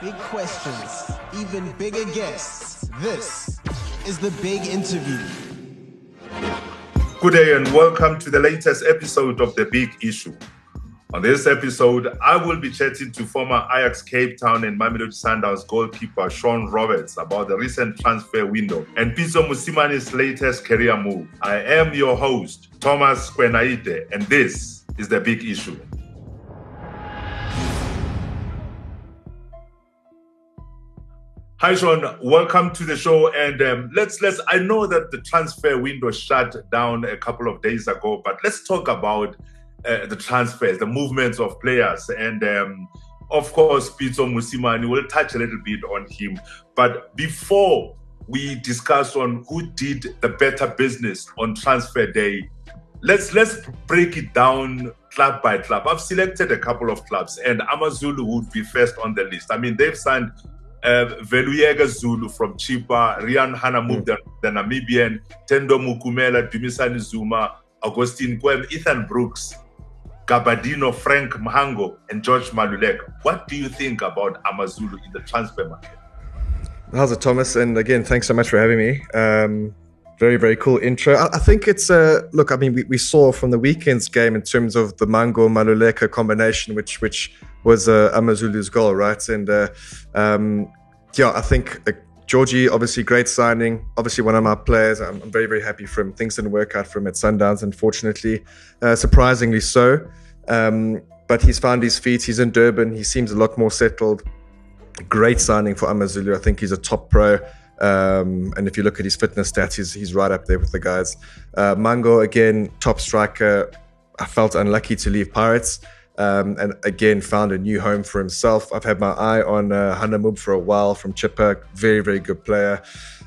Big questions, even bigger guests. This is the big interview. Good day and welcome to the latest episode of The Big Issue. On this episode, I will be chatting to former Ajax Cape Town and Mamelodi Sundowns goalkeeper Sean Roberts about the recent transfer window and Pitso Mosimane's latest career move. I am your host, Thomas Kwenaite, and this is The Big Issue. Hi, Sean. Welcome to the show. And um, let's let's. I know that the transfer window shut down a couple of days ago, but let's talk about uh, the transfers, the movements of players, and um, of course, Pitso Mosimane. We'll touch a little bit on him, but before we discuss on who did the better business on transfer day, let's let's break it down club by club. I've selected a couple of clubs, and Amazulu would be first on the list. I mean, they've signed uh, Veluyeke Zulu from Chippa, Riaan Hanamub, mm. the, the, Namibian, Thendo Mukumela, Dumisani Zuma, Augustine Kwem, Ethan Brooks, Gabadinho, Frank Mhango, and George Maluleka. What do you think about Amazulu in the transfer market? How's it, Thomas? And again, thanks so much for having me. Um, very, very cool intro. I, I think it's a uh, look. I mean, we, we saw from the weekend's game in terms of the Mhango Maluleka combination, which which was uh, Amazulu's goal, right? And uh, um, yeah, I think uh, Georgie, obviously great signing. Obviously one of my players. I'm, I'm, very, very happy for him. Things didn't work out for him at Sundowns, unfortunately, uh, surprisingly so. Um, but he's found his feet. He's in Durban. He seems a lot more settled. Great signing for Amazulu. I think he's a top pro. Um, and if you look at his fitness stats, he's, he's right up there with the guys. Uh, Mhango, again, top striker. I felt unlucky to leave Pirates um, and again found a new home for himself. I've had my eye on uh, Hanamub for a while from Chippa, very very good player,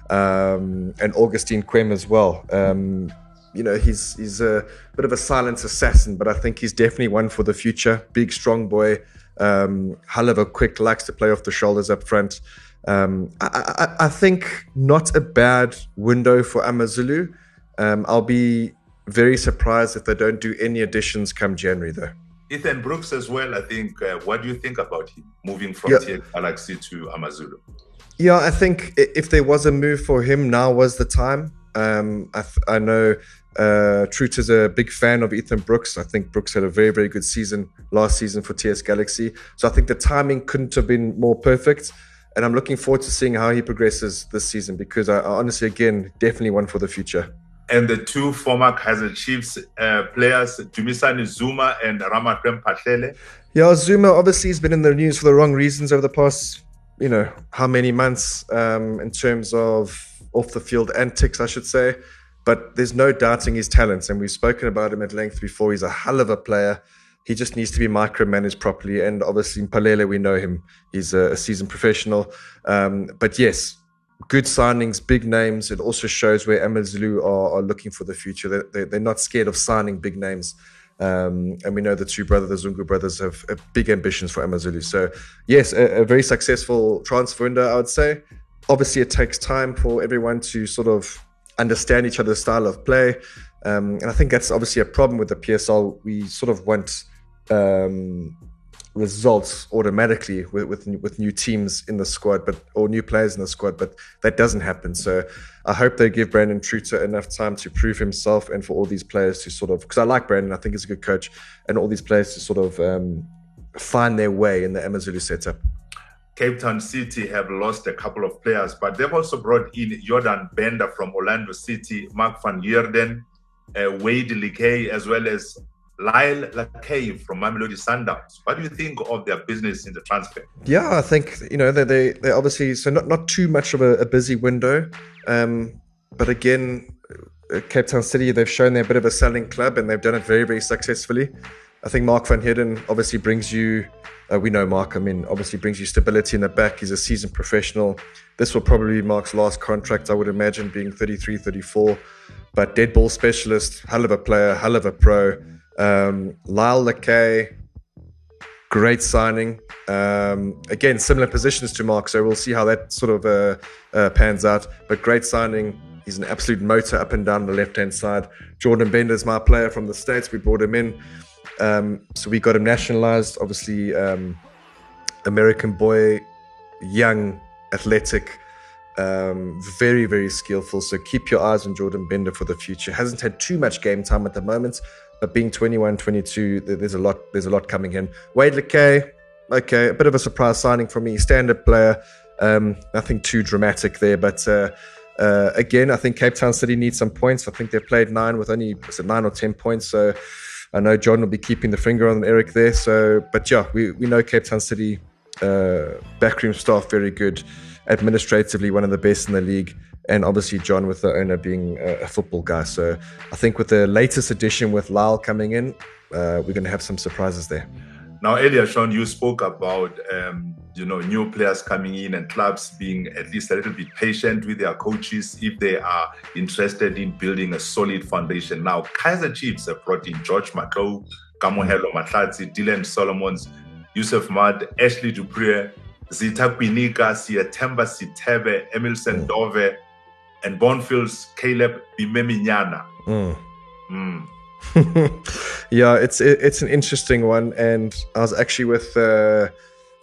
um, and Augustine Kwem as well. Um, you know he's he's a bit of a silent assassin, but I think he's definitely one for the future. Big strong boy, um, hell of a quick, likes to play off the shoulders up front. Um, I, I, I, think not a bad window for Amazulu. Um, I'll be very surprised if they don't do any additions come January though. Ethan Brooks as well. I think. Uh, what do you think about him moving from yeah. Galaxy to Amazulu? Yeah, I think if there was a move for him, now was the time. Um, I, I, know uh, Truter is a big fan of Ethan Brooks. I think Brooks had a very, very good season last season for TS Galaxy. So I think the timing couldn't have been more perfect. And I'm looking forward to seeing how he progresses this season because I, I honestly, again, definitely one for the future and the two former Kaizer Chiefs uh, players, Dumisani Zuma and Ramahlwe Mphahlele. Yeah, Zuma obviously has been in the news for the wrong reasons over the past, you know, how many months um, in terms of off the field antics, I should say. But there's no doubting his talents, and we've spoken about him at length before. He's a hell of a player. He just needs to be micromanaged properly. And obviously, Mphahlele, we know him. He's a, a seasoned professional. Um, but yes, good signings, big names. It also shows where Amazulu are, are looking for the future. They're, they're, they're, not scared of signing big names. Um, and we know the two brothers, the Zungu brothers, have, have big ambitions for Amazulu. So, yes, a, a, very successful transfer window, I would say. Obviously, it takes time for everyone to sort of understand each other's style of play. Um, and I think that's obviously a problem with the PSL. We sort of want um, results automatically with, with with new teams in the squad, but or new players in the squad, but that doesn't happen. So I hope they give Brandon Truter enough time to prove himself, and for all these players to sort of because I like Brandon, I think he's a good coach, and all these players to sort of um, find their way in the Amazulu setup. Cape Town City have lost a couple of players, but they've also brought in Jordan Bender from Orlando City, Mark van Heerden, uh, Wade Lekay, as well as Lyle Lakay from Mamelodi Sundowns. What do you think of their business in the transfer? Yeah, I think you know they they they obviously so not not too much of a, a busy window, um, but again, uh, Cape Town City they've shown they're a bit of a selling club and they've done it very very successfully. I think Mark van Heerden obviously brings you. Uh, we know Mark. I mean, obviously brings you stability in the back. He's a seasoned professional. This will probably be Mark's last contract, I would imagine, being 33, 34. But dead ball specialist, hell of a player, hell of a pro. Um, Lyle Lakay, great signing. Um, again, similar positions to Mark, so we'll see how that sort of uh, uh, pans out. But great signing. He's an absolute motor up and down the left hand side. Jordan Bender is my player from the States. We brought him in. Um, so we got him nationalized. Obviously, um, American boy, young, athletic, um, very, very skillful. So keep your eyes on Jordan Bender for the future. Hasn't had too much game time at the moment, but being 21, 22, there's a lot. There's a lot coming in. Wade Lekay, okay, a bit of a surprise signing for me. Standard player, um, nothing too dramatic there, but. Uh, uh, again, I think Cape Town City needs some points. I think they've played nine with only was it nine or ten points. So I know John will be keeping the finger on Eric there. So, but yeah, we, we know Cape Town City uh, backroom staff very good, administratively one of the best in the league, and obviously John with the owner being a, football guy. So I think with the latest addition with Lyle coming in, uh, we're going to have some surprises there. Now, earlier, Sean, you spoke about um, you know new players coming in and clubs being at least a little bit patient with their coaches if they are interested in building a solid foundation. Now, Kaizer Chiefs have brought in George Matlou, Kamohelo Mahlatsi, Dylan Solomons, Yusuf Maat, Ashley du Preez, Zitha Kwinika, Siyethemba Sithebe, Edmilson mm. Dove, and Bonfield's Caleb Bimenyimana. Mm. Mm. yeah, it's it, it's an interesting one, and I was actually with uh,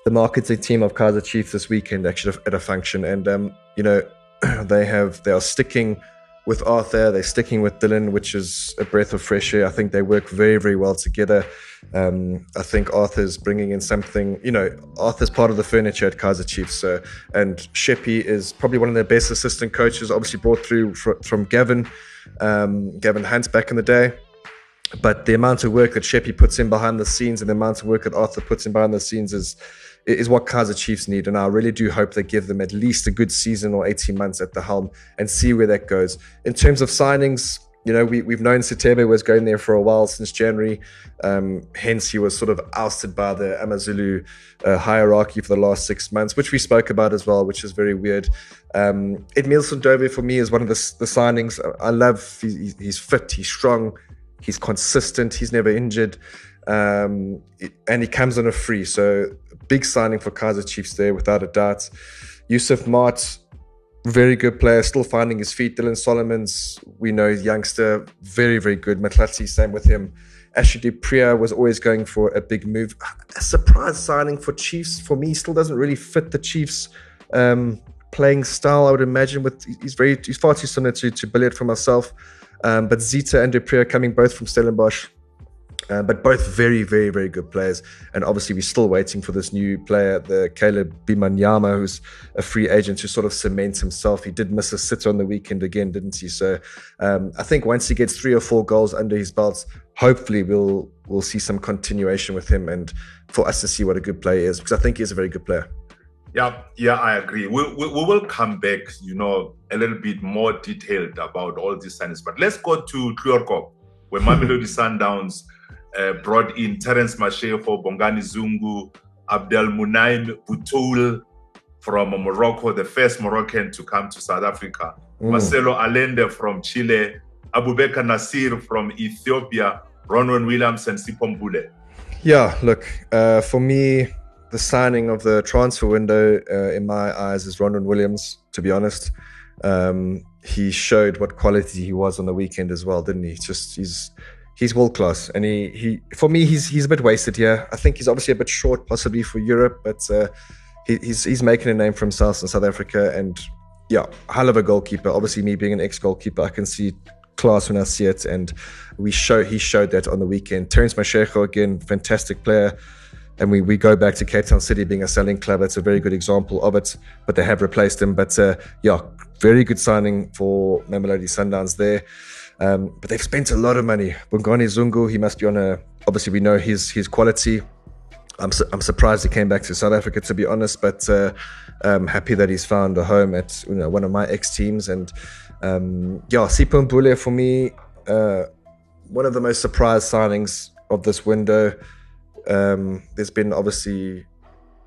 the marketing team of Kaizer Chiefs this weekend, actually at a function, and um, you know they have they are sticking with Arthur, they're sticking with Dylan, which is a breath of fresh air. I think they work very very well together. Um, I think Arthur's bringing in something. You know, Arthur's part of the furniture at Kaizer Chiefs, so, and Sheppy is probably one of their best assistant coaches. Obviously brought through fr- from Gavin, um, Gavin Hunt back in the day but the amount of work that Sheppy puts in behind the scenes and the amount of work that Arthur puts in behind the scenes is is what Kaizer Chiefs need. And I really do hope they give them at least a good season or 18 months at the helm and see where that goes. In terms of signings, you know, we, we've known Sithebe was going there for a while since January. Um, hence, he was sort of ousted by the Amazulu uh, hierarchy for the last six months, which we spoke about as well, which is very weird. Um, Edmilson Dove for me is one of the, the signings. I love, he, he's fit, he's strong, He's consistent. He's never injured, um, and he comes on a free. So big signing for Kaizer Chiefs there, without a doubt. Yusuf Maat, very good player, still finding his feet. Dylan Solomons, we know youngster, very very good. Mahlatsi, same with him. Ashley du Preez was always going for a big move. A surprise signing for Chiefs for me still doesn't really fit the Chiefs. Um, playing style, I would imagine. With he's very he's far too similar to to Billiat for myself. Um, but Zitha and du Preez are coming both from Stellenbosch. Uh, but both very, very, very good players. And obviously, we're still waiting for this new player, the Caleb Bimenyimana, who's a free agent to sort of cement himself. He did miss a sitter on the weekend again, didn't he? So um, I think once he gets three or four goals under his belts, hopefully we'll we'll see some continuation with him and for us to see what a good player is, because I think he's a very good player. Yeah, yeah, I agree. We, we, we, will come back, you know, a little bit more detailed about all these signings. But let's go to Krugerkop, where Mamelodi Sundowns uh, brought in Terence Mashego, Bongani Zungu, Abdel Munaim Butul from Morocco, the first Moroccan to come to South Africa, mm. Marcelo Allende from Chile, Abubakar Nasir from Ethiopia, Ronwen Williams, and Sipho Mbule. Yeah, look, uh, for me, the signing of the transfer window, uh, in my eyes, is Ronwen Williams. To be honest, um, he showed what quality he was on the weekend as well, didn't he? Just he's he's world class, and he he for me he's he's a bit wasted here. I think he's obviously a bit short, possibly for Europe, but uh, he, he's he's making a name for himself in South Africa, and yeah, hell of a goalkeeper. Obviously, me being an ex goalkeeper, I can see class when I see it, and we show he showed that on the weekend. Terence Mashego again, fantastic player and we, we go back to Cape Town City being a selling club. That's a very good example of it, but they have replaced him. But uh, yeah, very good signing for Mamelodi Sundowns there. Um, but they've spent a lot of money. Bongani Zungu, he must be on a. Obviously, we know his his quality. I'm su- I'm surprised he came back to South Africa to be honest, but uh, I'm happy that he's found a home at you know one of my ex teams. And um, yeah, Sipho Mbule for me, uh, one of the most surprise signings of this window. Um, there's been obviously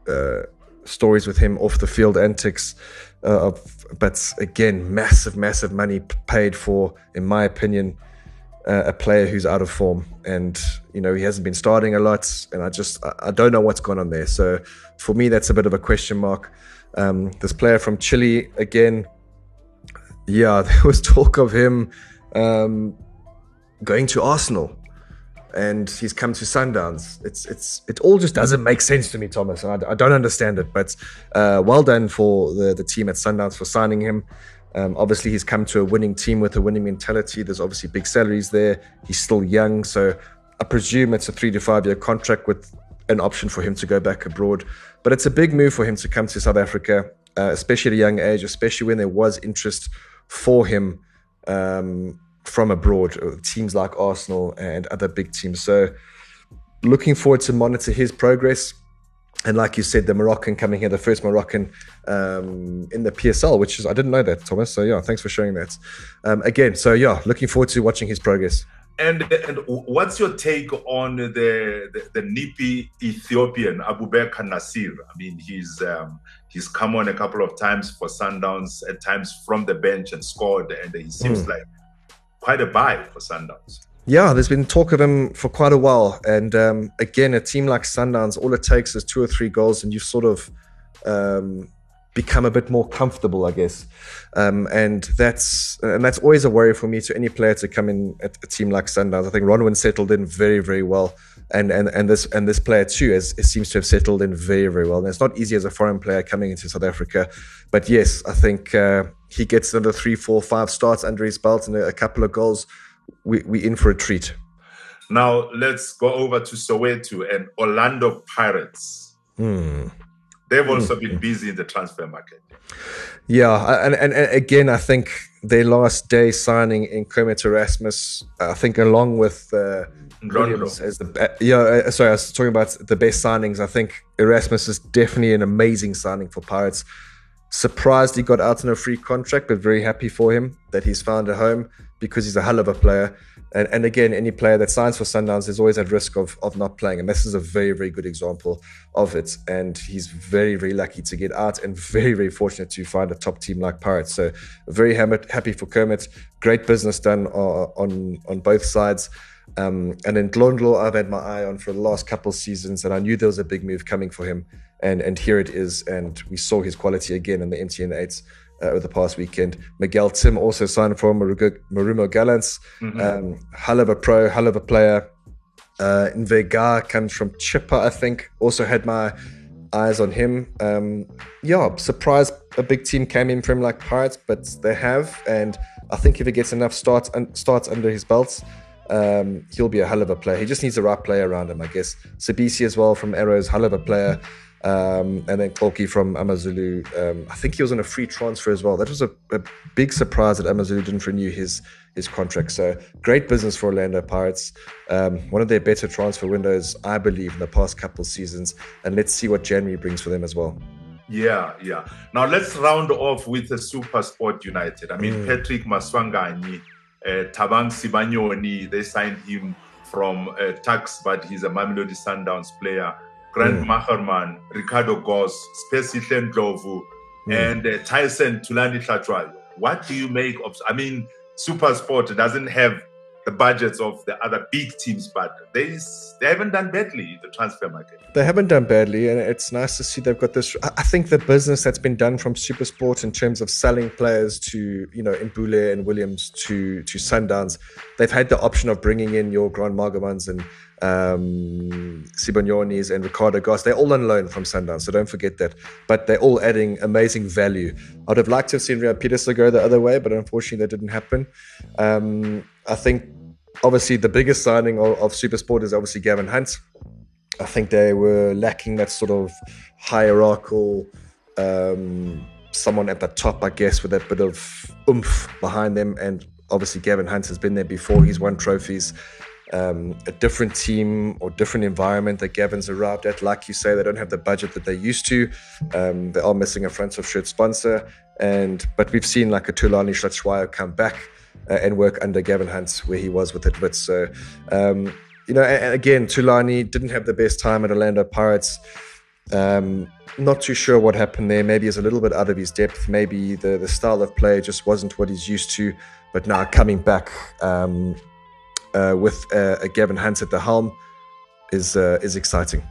uh, stories with him off the field antics, uh, of, but again, massive, massive money paid for, in my opinion, uh, a player who's out of form. And you know he hasn't been starting a lot, and I just I, I don't know what's gone on there. So for me, that's a bit of a question mark. Um, this player from Chile again, yeah, there was talk of him um, going to Arsenal and he's come to Sundowns. It's it's it all just doesn't make sense to me, Thomas. I, I don't understand it. But uh, well done for the the team at Sundowns for signing him. Um, obviously, he's come to a winning team with a winning mentality. There's obviously big salaries there. He's still young, so I presume it's a three to five year contract with an option for him to go back abroad. But it's a big move for him to come to South Africa, uh, especially at a young age, especially when there was interest for him. Um, from abroad, uh, teams like Arsenal and other big teams. So, looking forward to monitor his progress. And like you said, the Moroccan coming here, the first Moroccan um, in the PSL, which is I didn't know that, Thomas. So yeah, thanks for showing that. Um, again, so yeah, looking forward to watching his progress. And and what's your take on the the, the nippy Ethiopian Abubakar Nasir? I mean, he's um, he's come on a couple of times for Sundowns, at times from the bench and scored, and he seems mm. like quite a buy for Sundowns. Yeah, there's been talk of him for quite a while. And um, again, a team like Sundowns, all it takes is two or three goals, and you sort of um, become a bit more comfortable, I guess. Um, and that's and that's always a worry for me to any player to come in at a team like Sundowns. I think Ronwen settled in very, very well. And, and and this and this player too has, seems to have settled in very very well. And it's not easy as a foreign player coming into South Africa, but yes, I think uh, he gets another three, four, five starts under his belt and a, a couple of goals, we we in for a treat. Now let's go over to Soweto and Orlando Pirates. Hmm. They've also been busy in the transfer market. Yeah, and, and, and again, I think their last day signing in Kermit Erasmus, I think along with uh, Williams as the yeah. Uh, sorry, I was talking about the best signings. I think Erasmus is definitely an amazing signing for Pirates. Surprised he got out on a free contract, but very happy for him that he's found a home because he's a hell of a player. And, and again, any player that signs for Sundowns is always at risk of, of not playing. And this is a very, very good example of it. And he's very, very lucky to get out and very, very fortunate to find a top team like Pirates. So very happy for Kermit. Great business done on, on both sides. Um, and then Ndlondlo, I've had my eye on for the last couple seasons, and I knew there was a big move coming for him. And and here it is, and we saw his quality again in the MTN eights uh, over the past weekend. Miguel Timm also signed for Marumo Gallants, mm-hmm. um, hell of a pro, hell of a player. Uh, Nvega comes from Chippa, I think. Also had my eyes on him. Um, yeah, surprised a big team came in for him like Pirates, but they have, and I think if he gets enough starts starts under his belts, um, he'll be a hell of a player. He just needs the right player around him, I guess. Sibisi as well from Arrows, hell of a player. Um, and then Kolki from Amazulu. Um, I think he was on a free transfer as well. That was a, a, big surprise that Amazulu didn't renew his his contract. So great business for Orlando Pirates. Um, one of their better transfer windows, I believe, in the past couple seasons. And let's see what January brings for them as well. Yeah, yeah. Now let's round off with the Super Sport United. I mean, mm. Patrick Maswanganyi, uh, Thabang Sibanyoni, they signed him from uh, Tuks, but he's a Mamelodi Sundowns player. Grant mm. Margeman, Ricardo Goss, Siphesihle Ndlovu, mm. and uh, Tyson Thulani Hlatshwayo. What do you make of? I mean, Super Sport doesn't have the budgets of the other big teams, but they they haven't done badly in the transfer market. They haven't done badly, and it's nice to see they've got this. I think the business that's been done from SuperSport in terms of selling players to you know Mbule and Williams to to Sundowns, they've had the option of bringing in your Margemans and um, Sibanyonis and Ricardo Goss. They're all on loan from Sundowns, so don't forget that. But they're all adding amazing value. I'd have liked to have seen Reyaad Pieterse go the other way, but unfortunately that didn't happen. Um, I think obviously the biggest signing of, of Supersport is obviously Gavin Hunt. I think they were lacking that sort of hierarchical um, someone at the top, I guess, with that bit of oomph behind them. And obviously, Gavin Hunt has been there before. He's won trophies. Um, a different team or different environment that Gavin's arrived at. Like you say, they don't have the budget that they used to. Um, they are missing a front of shirt sponsor, and but we've seen like a Thulani Hlatshwayo come back and work under Gavin Hunt, where he was with it. So, um, you know, and, again, Thulani didn't have the best time at Orlando Pirates. Um, not too sure what happened there. Maybe he's a little bit out of his depth. Maybe the, the style of play just wasn't what he's used to. But now coming back um, uh, with uh, a Gavin Hunt at the helm is uh, is exciting.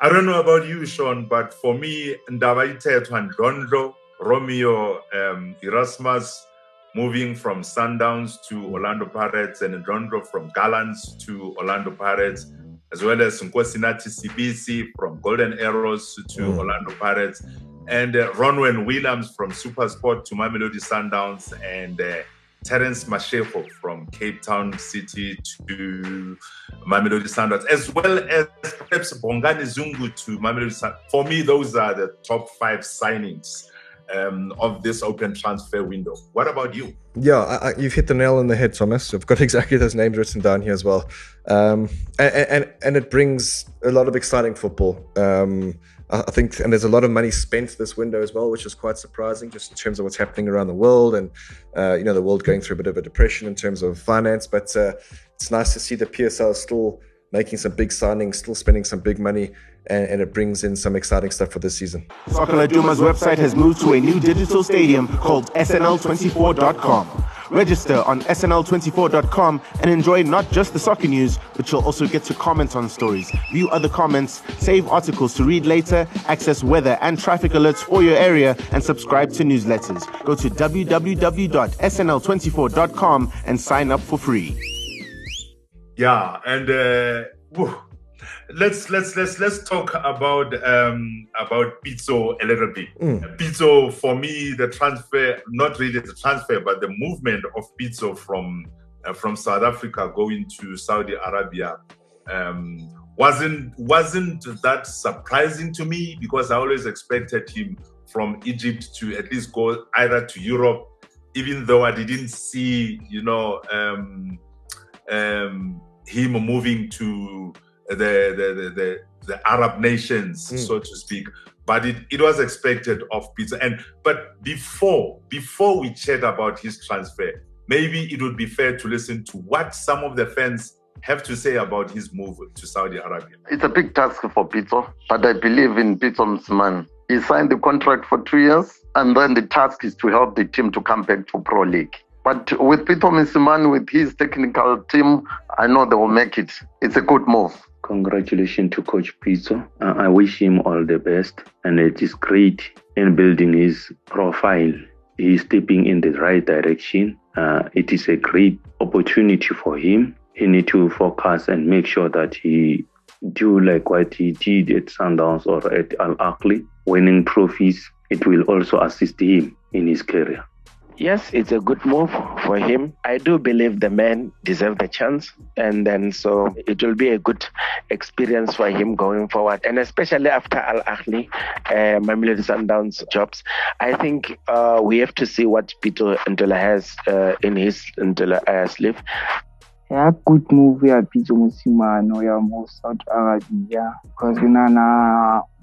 I don't know about you, Sean, but for me, Ndabayithethwa Ndlondlo, Romeo um, Erasmus, moving from Sundowns to Orlando Pirates and Ndlondlo from Gallants to Orlando Pirates, as well as Nkosinathi Sibisi from Golden Arrows to mm. Orlando Pirates, and uh, Ronwen Williams from Supersport to Mamelodi Sundowns, and uh, Terence Mashego from Cape Town City to Mamelodi Sundowns, as well as perhaps Bongani Zungu to Mamelodi Sundowns. For me, those are the top five signings um, of this open transfer window. What about you? Yeah, I, I, you've hit the nail on the head, Thomas. I've got exactly those names written down here as well, um, and, and, and it brings a lot of exciting football. Um, I think, and there's a lot of money spent this window as well, which is quite surprising, just in terms of what's happening around the world, and uh, you know the world going through a bit of a depression in terms of finance. But uh, it's nice to see the PSL still making some big signings, still spending some big money, and, and, it brings in some exciting stuff for this season. Soccer Laduma's website has moved to a new digital stadium called SNL24.com. Register on SNL24.com and enjoy not just the soccer news, but you'll also get to comment on stories, view other comments, save articles to read later, access weather and traffic alerts for your area, and subscribe to newsletters. Go to www.snl24.com and sign up for free. Yeah, and uh, let's let's let's let's talk about um about Pitso a little bit. Mm. Pitso for me, the transfer, not really the transfer, but the movement of Pitso from uh, from South Africa going to Saudi Arabia um, wasn't wasn't that surprising to me because I always expected him from Egypt to at least go either to Europe, even though I didn't see, you know. Um, um, him moving to the the the, the, the Arab nations, mm. so to speak. But it, it was expected of Peter. And but before before we chat about his transfer, maybe it would be fair to listen to what some of the fans have to say about his move to Saudi Arabia. It's a big task for Pitso, but I believe in Pitso Mosimane. He signed the contract for two years, and then the task is to help the team to come back to Pro League. But with Pitso Mosimane, with his technical team, I know they will make it. It's a good move. Congratulations to Coach Pitso. Uh, I wish him all the best. And it is great in building his profile. He is stepping in the right direction. Uh, it is a great opportunity for him. He need to focus and make sure that he do like what he did at Sundowns or at Al Ahly, winning trophies. It will also assist him in his career. Yes, it's a good move for him. I do believe the man deserves the chance, and then so it will be a good experience for him going forward, and especially after Al Ahly, uh, Mamelodi Sundowns jobs. I think uh, we have to see what Pitso Ntola has uh, in his Ntola uh, sleeve. Yeah, good move ya Pitso Mosimane ya mo South Arabia because you know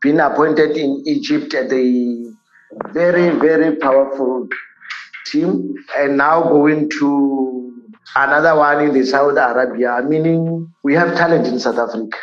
been appointed in Egypt at a very, very powerful team, and now going to another one in the Saudi Arabia, meaning we have talent in South Africa.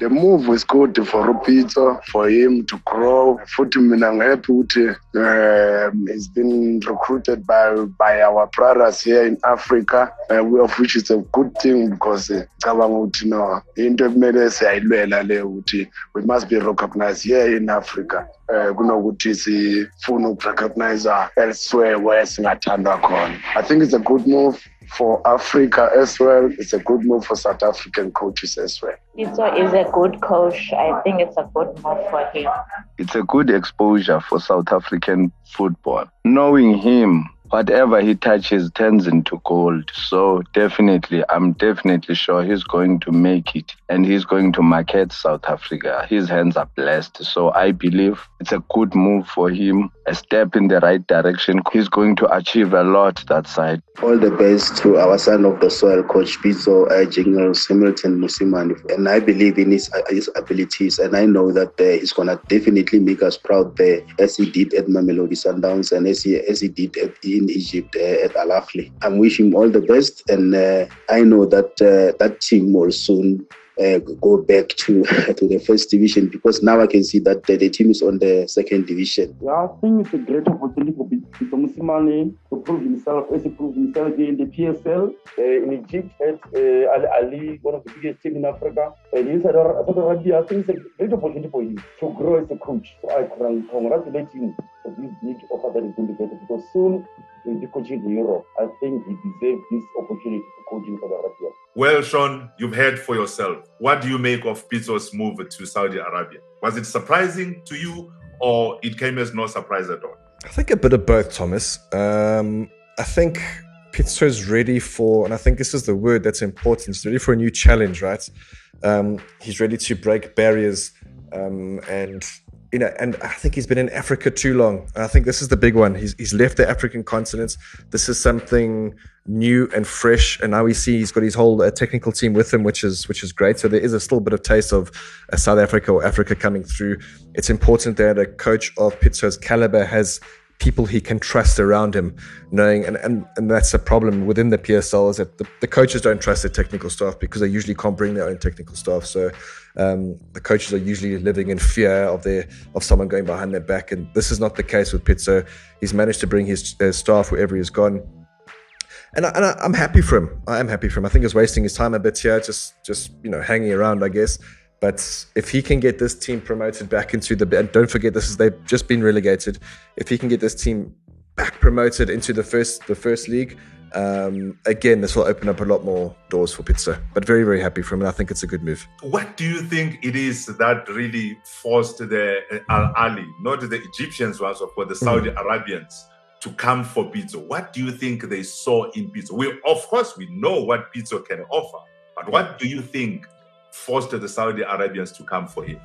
The move is good for Rupito, for him to grow. Futhi mina happy ukuthi um, he's been recruited by by our brothers here in Africa, uh, of which is a good thing because uh, cabanga ukuthi no into ekumele siyayilwela le ukuthi we must be recognized here in Africa. Uh, kunokuthi sifuna ukurecognize elsewhere where singathandwa khona. I think it's a good move for Africa as well. It's a good move for South African coaches as well. Pitso is a good coach. I think it's a good move for him. It's a good exposure for South African football. Knowing him whatever he touches turns into gold. So definitely, I'm definitely sure he's going to make it and he's going to market South Africa. His hands are blessed. So I believe it's a good move for him, a step in the right direction. He's going to achieve a lot that side. All the best to our son of the soil, Coach Pitso, uh, General Hamilton Mosimane. And I believe in his, uh, his abilities and I know that uh, he's going to definitely make us proud there as he did at Mamelodi Sundowns and as he, as he did at in Egypt uh, at Al Ahly. I'm wishing him all the best, and uh, I know that uh, that team will soon uh, go back to to the first division because now I can see that the, the, team is on the second division. Yeah, I think it's a great opportunity for Peter Mosimane to prove himself as he proved himself in the PSL uh, in Egypt at uh, Al Ahly, one of the biggest teams in Africa. And inside Saudi I think it's a great opportunity for him to grow as a coach. So I congratulate him for this big offer that he's going to get because soon he'll coaching in Europe. I think he deserves this opportunity to coach in Saudi Arabia. Well, Sean, you've heard for yourself. What do you make of Pitso's move to Saudi Arabia? Was it surprising to you or it came as no surprise at all? I think a bit of both, Thomas. Um, I think is ready for, and I think this is the word that's important, he's ready for a new challenge, right? Um, he's ready to break barriers um, and you know, and I think he's been in Africa too long. I think this is the big one. He's, he's left the African continent. This is something new and fresh, and now we see he's got his whole uh, technical team with him, which is which is great. So there is a still bit of taste of uh, South Africa or Africa coming through. It's important that a coach of Pitso's caliber has people he can trust around him, knowing, and, and, and that's a problem within the PSL is that the, the coaches don't trust their technical staff because they usually can't bring their own technical staff. So um, the coaches are usually living in fear of their of someone going behind their back, and this is not the case with Pitso. He's managed to bring his, his staff wherever he's gone. And, I, I'm happy for him. I am happy for him. I think he's wasting his time a bit here, just just you know hanging around, I guess. But if he can get this team promoted back into the and don't forget this is they've just been relegated. If he can get this team back promoted into the first the first league, um, again this will open up a lot more doors for Pitso. But very very happy for him, and I think it's a good move. What do you think it is that really forced the uh, Al Ahli, not the Egyptians ones, but the Saudi mm. Arabians? To come for Pitso, what do you think they saw in Pitso? We, of course, we know what Pitso can offer, but what do you think forced the Saudi Arabians to come for him?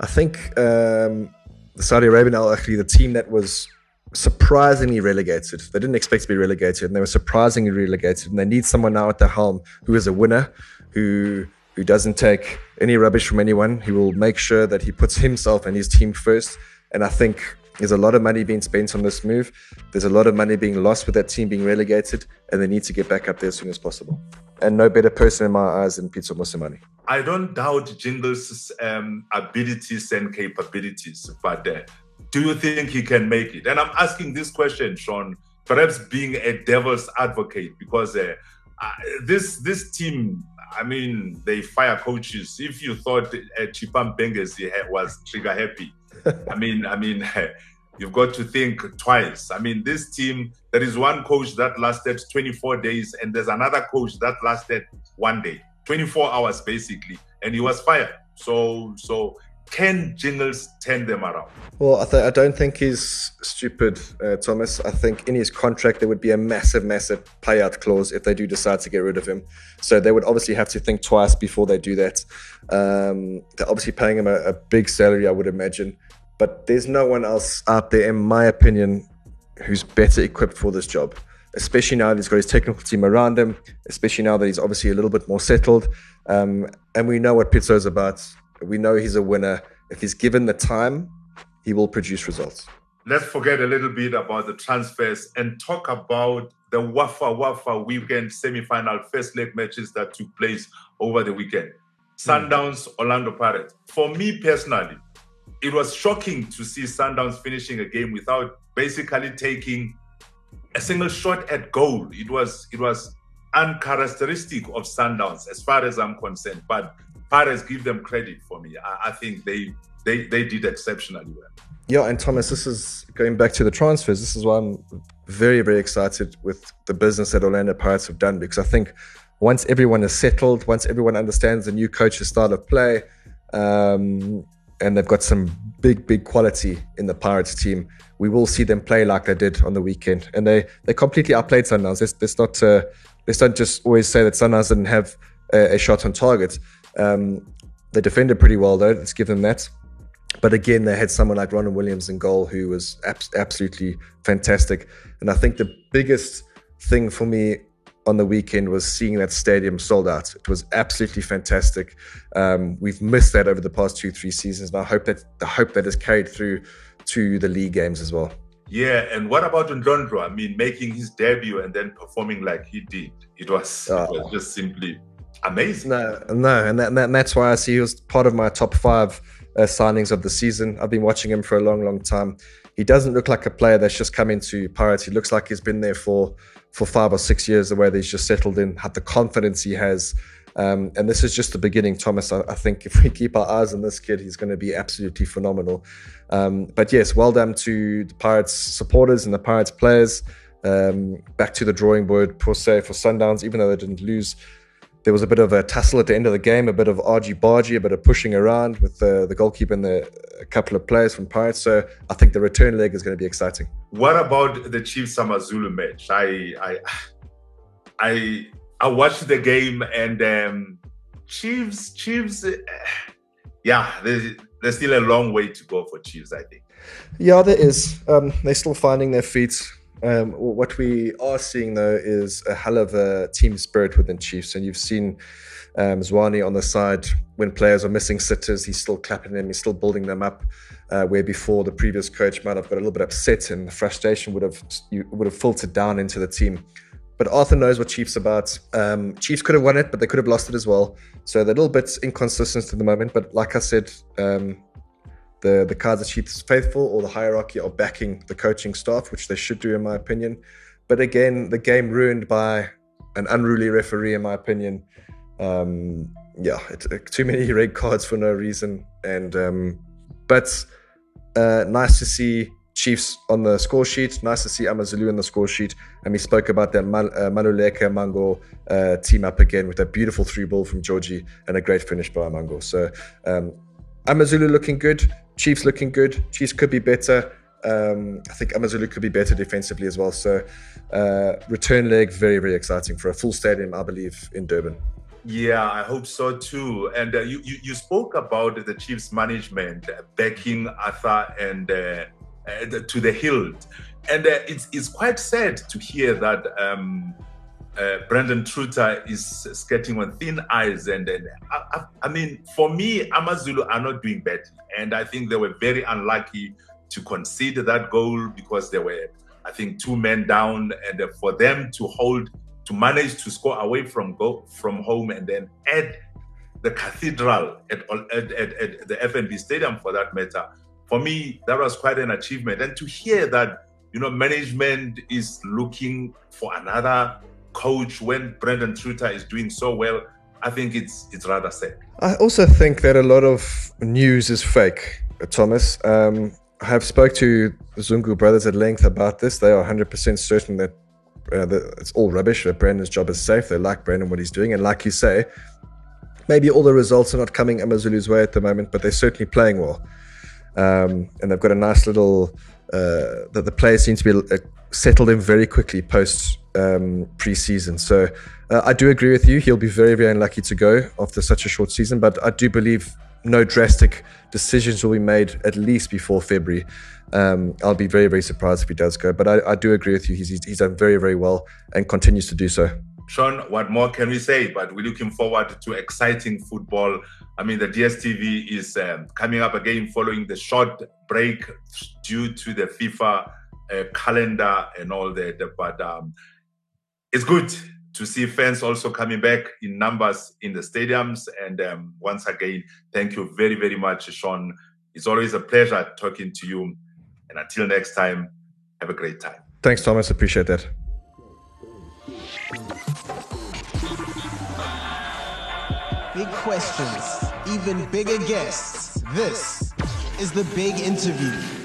I think um, the Saudi Arabian Al Ahly, the team that was surprisingly relegated. They didn't expect to be relegated, and they were surprisingly relegated. And they need someone now at the helm who is a winner, who who doesn't take any rubbish from anyone. He will make sure that he puts himself and his team first. And I think there's a lot of money being spent on this move. There's a lot of money being lost with that team being relegated, and they need to get back up there as soon as possible and no better person in my eyes than Pitso Mosimane. I don't doubt Jingles' um, abilities and capabilities, but uh, do you think he can make it? And I'm asking this question, Sean, perhaps being a devil's advocate, because uh, uh, this this team, I mean, they fire coaches. If you thought uh, Chippa Mpengesi was trigger happy, I mean, I mean. you've got to think twice. I mean, this team, there is one coach that lasted 24 days, and there's another coach that lasted one day, 24 hours basically, and he was fired. So, so can Jingles turn them around? Well, I, th- I don't think he's stupid, uh, Thomas. I think in his contract there would be a massive, massive payout clause if they do decide to get rid of him. So they would obviously have to think twice before they do that. Um, they're obviously paying him a, a big salary, I would imagine. But there's no one else out there, in my opinion, who's better equipped for this job. Especially now that he's got his technical team around him, especially now that he's obviously a little bit more settled. Um, and we know what Pitso is about. We know he's a winner. If he's given the time, he will produce results. Let's forget a little bit about the transfers and talk about the Wafa Wafa weekend semi-final first leg matches that took place over the weekend. Hmm. Sundowns. Orlando Pirates. For me personally, it was shocking to see Sundowns finishing a game without basically taking a single shot at goal. It was it was uncharacteristic of Sundowns as far as I'm concerned. But Pirates give them credit for me. I, I think they, they they did exceptionally well. Yeah, and Thomas, this is going back to the transfers. This is why I'm very, very excited with the business that Orlando Pirates have done because I think once everyone is settled, once everyone understands the new coach's style of play, um, and they've got some big, big quality in the Pirates team. We will see them play like they did on the weekend, and they they completely outplayed Sundowns. Let's, let's not uh, let's not just always say that Sundowns didn't have a, a shot on target. Um, they defended pretty well though. Let's give them that. But again, they had someone like Ronwen Williams in goal who was ab- absolutely fantastic. And I think the biggest thing for me on the weekend was seeing that stadium sold out. It was absolutely fantastic. Um, we've missed that over the past two, three seasons, and I hope that the hope that is carried through to the league games as well. Yeah, and what about Ndlondlo? I mean, making his debut and then performing like he did. It was, it was Oh. just simply amazing. No, no, and, that, and that- and that's why I see he was part of my top five uh, signings of the season. I've been watching him for a long, long time. He doesn't look like a player that's just come into Pirates. He looks like he's been there for for five or six years. The way that he's just settled in, had the confidence he has, um, and this is just the beginning, Thomas. I, I think if we keep our eyes on this kid, he's going to be absolutely phenomenal. Um, but yes, well done to the Pirates supporters and the Pirates players. Um, back to the drawing board, per se, for Sundowns, even though they didn't lose there was a bit of a tussle at the end of the game, a bit of argy bargy, a bit of pushing around with the, the goalkeeper and the, a couple of players from Pirates. So I think the return leg is going to be exciting. What about the Chiefs Amazulu match? I I I I watched the game and um, Chiefs Chiefs. eh, Yeah, there's, there's still a long way to go for Chiefs. I think. Yeah, there is. Um, they're still finding their feet. Um, what we are seeing though is a hell of a team spirit within Chiefs, and you've seen um, Zwane on the side when players are missing sitters, he's still clapping them, he's still building them up. Uh, where before the previous coach might have got a little bit upset and the frustration would have you would have filtered down into the team. But Arthur knows what Chiefs are about. Um, Chiefs could have won it, but they could have lost it as well. So they're a little bit inconsistent at the moment. But like I said, um, the the Kaizer Chiefs faithful or the hierarchy are backing the coaching staff, which they should do, in my opinion. But again, the game ruined by an unruly referee, in my opinion. Um, yeah, too many red cards for no reason. And um, but uh, nice to see Chiefs on the score sheet. Nice to see Amazulu on the score sheet. And we spoke about that Mal- uh, Manuleka Mhango uh, team up again with a beautiful three ball from Georgie and a great finish by Mhango. So um, Amazulu looking good. Chiefs looking good. Chiefs could be better. Um, I think Amazulu could be better defensively as well. So uh, return leg, very, very exciting for a full stadium, I believe, in Durban. Yeah, I hope so too. And uh, you, you you spoke about the Chiefs management backing Arthur and uh, uh, to the hilt, and uh, it's it's quite sad to hear that um, uh, Brandon Truter is skating on thin ice. And, I, I, I mean, for me, Amazulu are not doing badly, and I think they were very unlucky to concede that goal because they were, I think, two men down, and uh, for them to hold to manage to score away from go from home and then add the cathedral at, at, at, at the FNB Stadium for that matter. For me, that was quite an achievement. And to hear that, you know, management is looking for another coach when Brandon Truter is doing so well, I think it's it's rather sad. I also think that a lot of news is fake, Thomas. Um, I have spoke to the Zungu brothers at length about this. They are 100% certain that, uh, that it's all rubbish, that Brandon's job is safe. They like Brandon, what he's doing. And like you say, maybe all the results are not coming Amazulu's way at the moment, but they're certainly playing well. Um, and they've got a nice little, uh, the players seem to be uh, settled in very quickly post um, pre-season. So uh, I do agree with you. He'll be very, very unlucky to go after such a short season, but I do believe no drastic decisions will be made at least before February. Um, I'll be very, very surprised if he does go. But I, I do agree with you. He's, he's, he's done very, very well and continues to do so. Sean, what more can we say? But we're looking forward to exciting football. I mean, the DSTV is um, coming up again following the short break due to the FIFA uh, calendar and all that. But um, it's good to see fans also coming back in numbers in the stadiums. And um, once again, thank you very, very much, Sean. It's always a pleasure talking to you. And until next time, have a great time. Thanks, Thomas. Appreciate that. Big questions, even bigger guests. This is the big interview.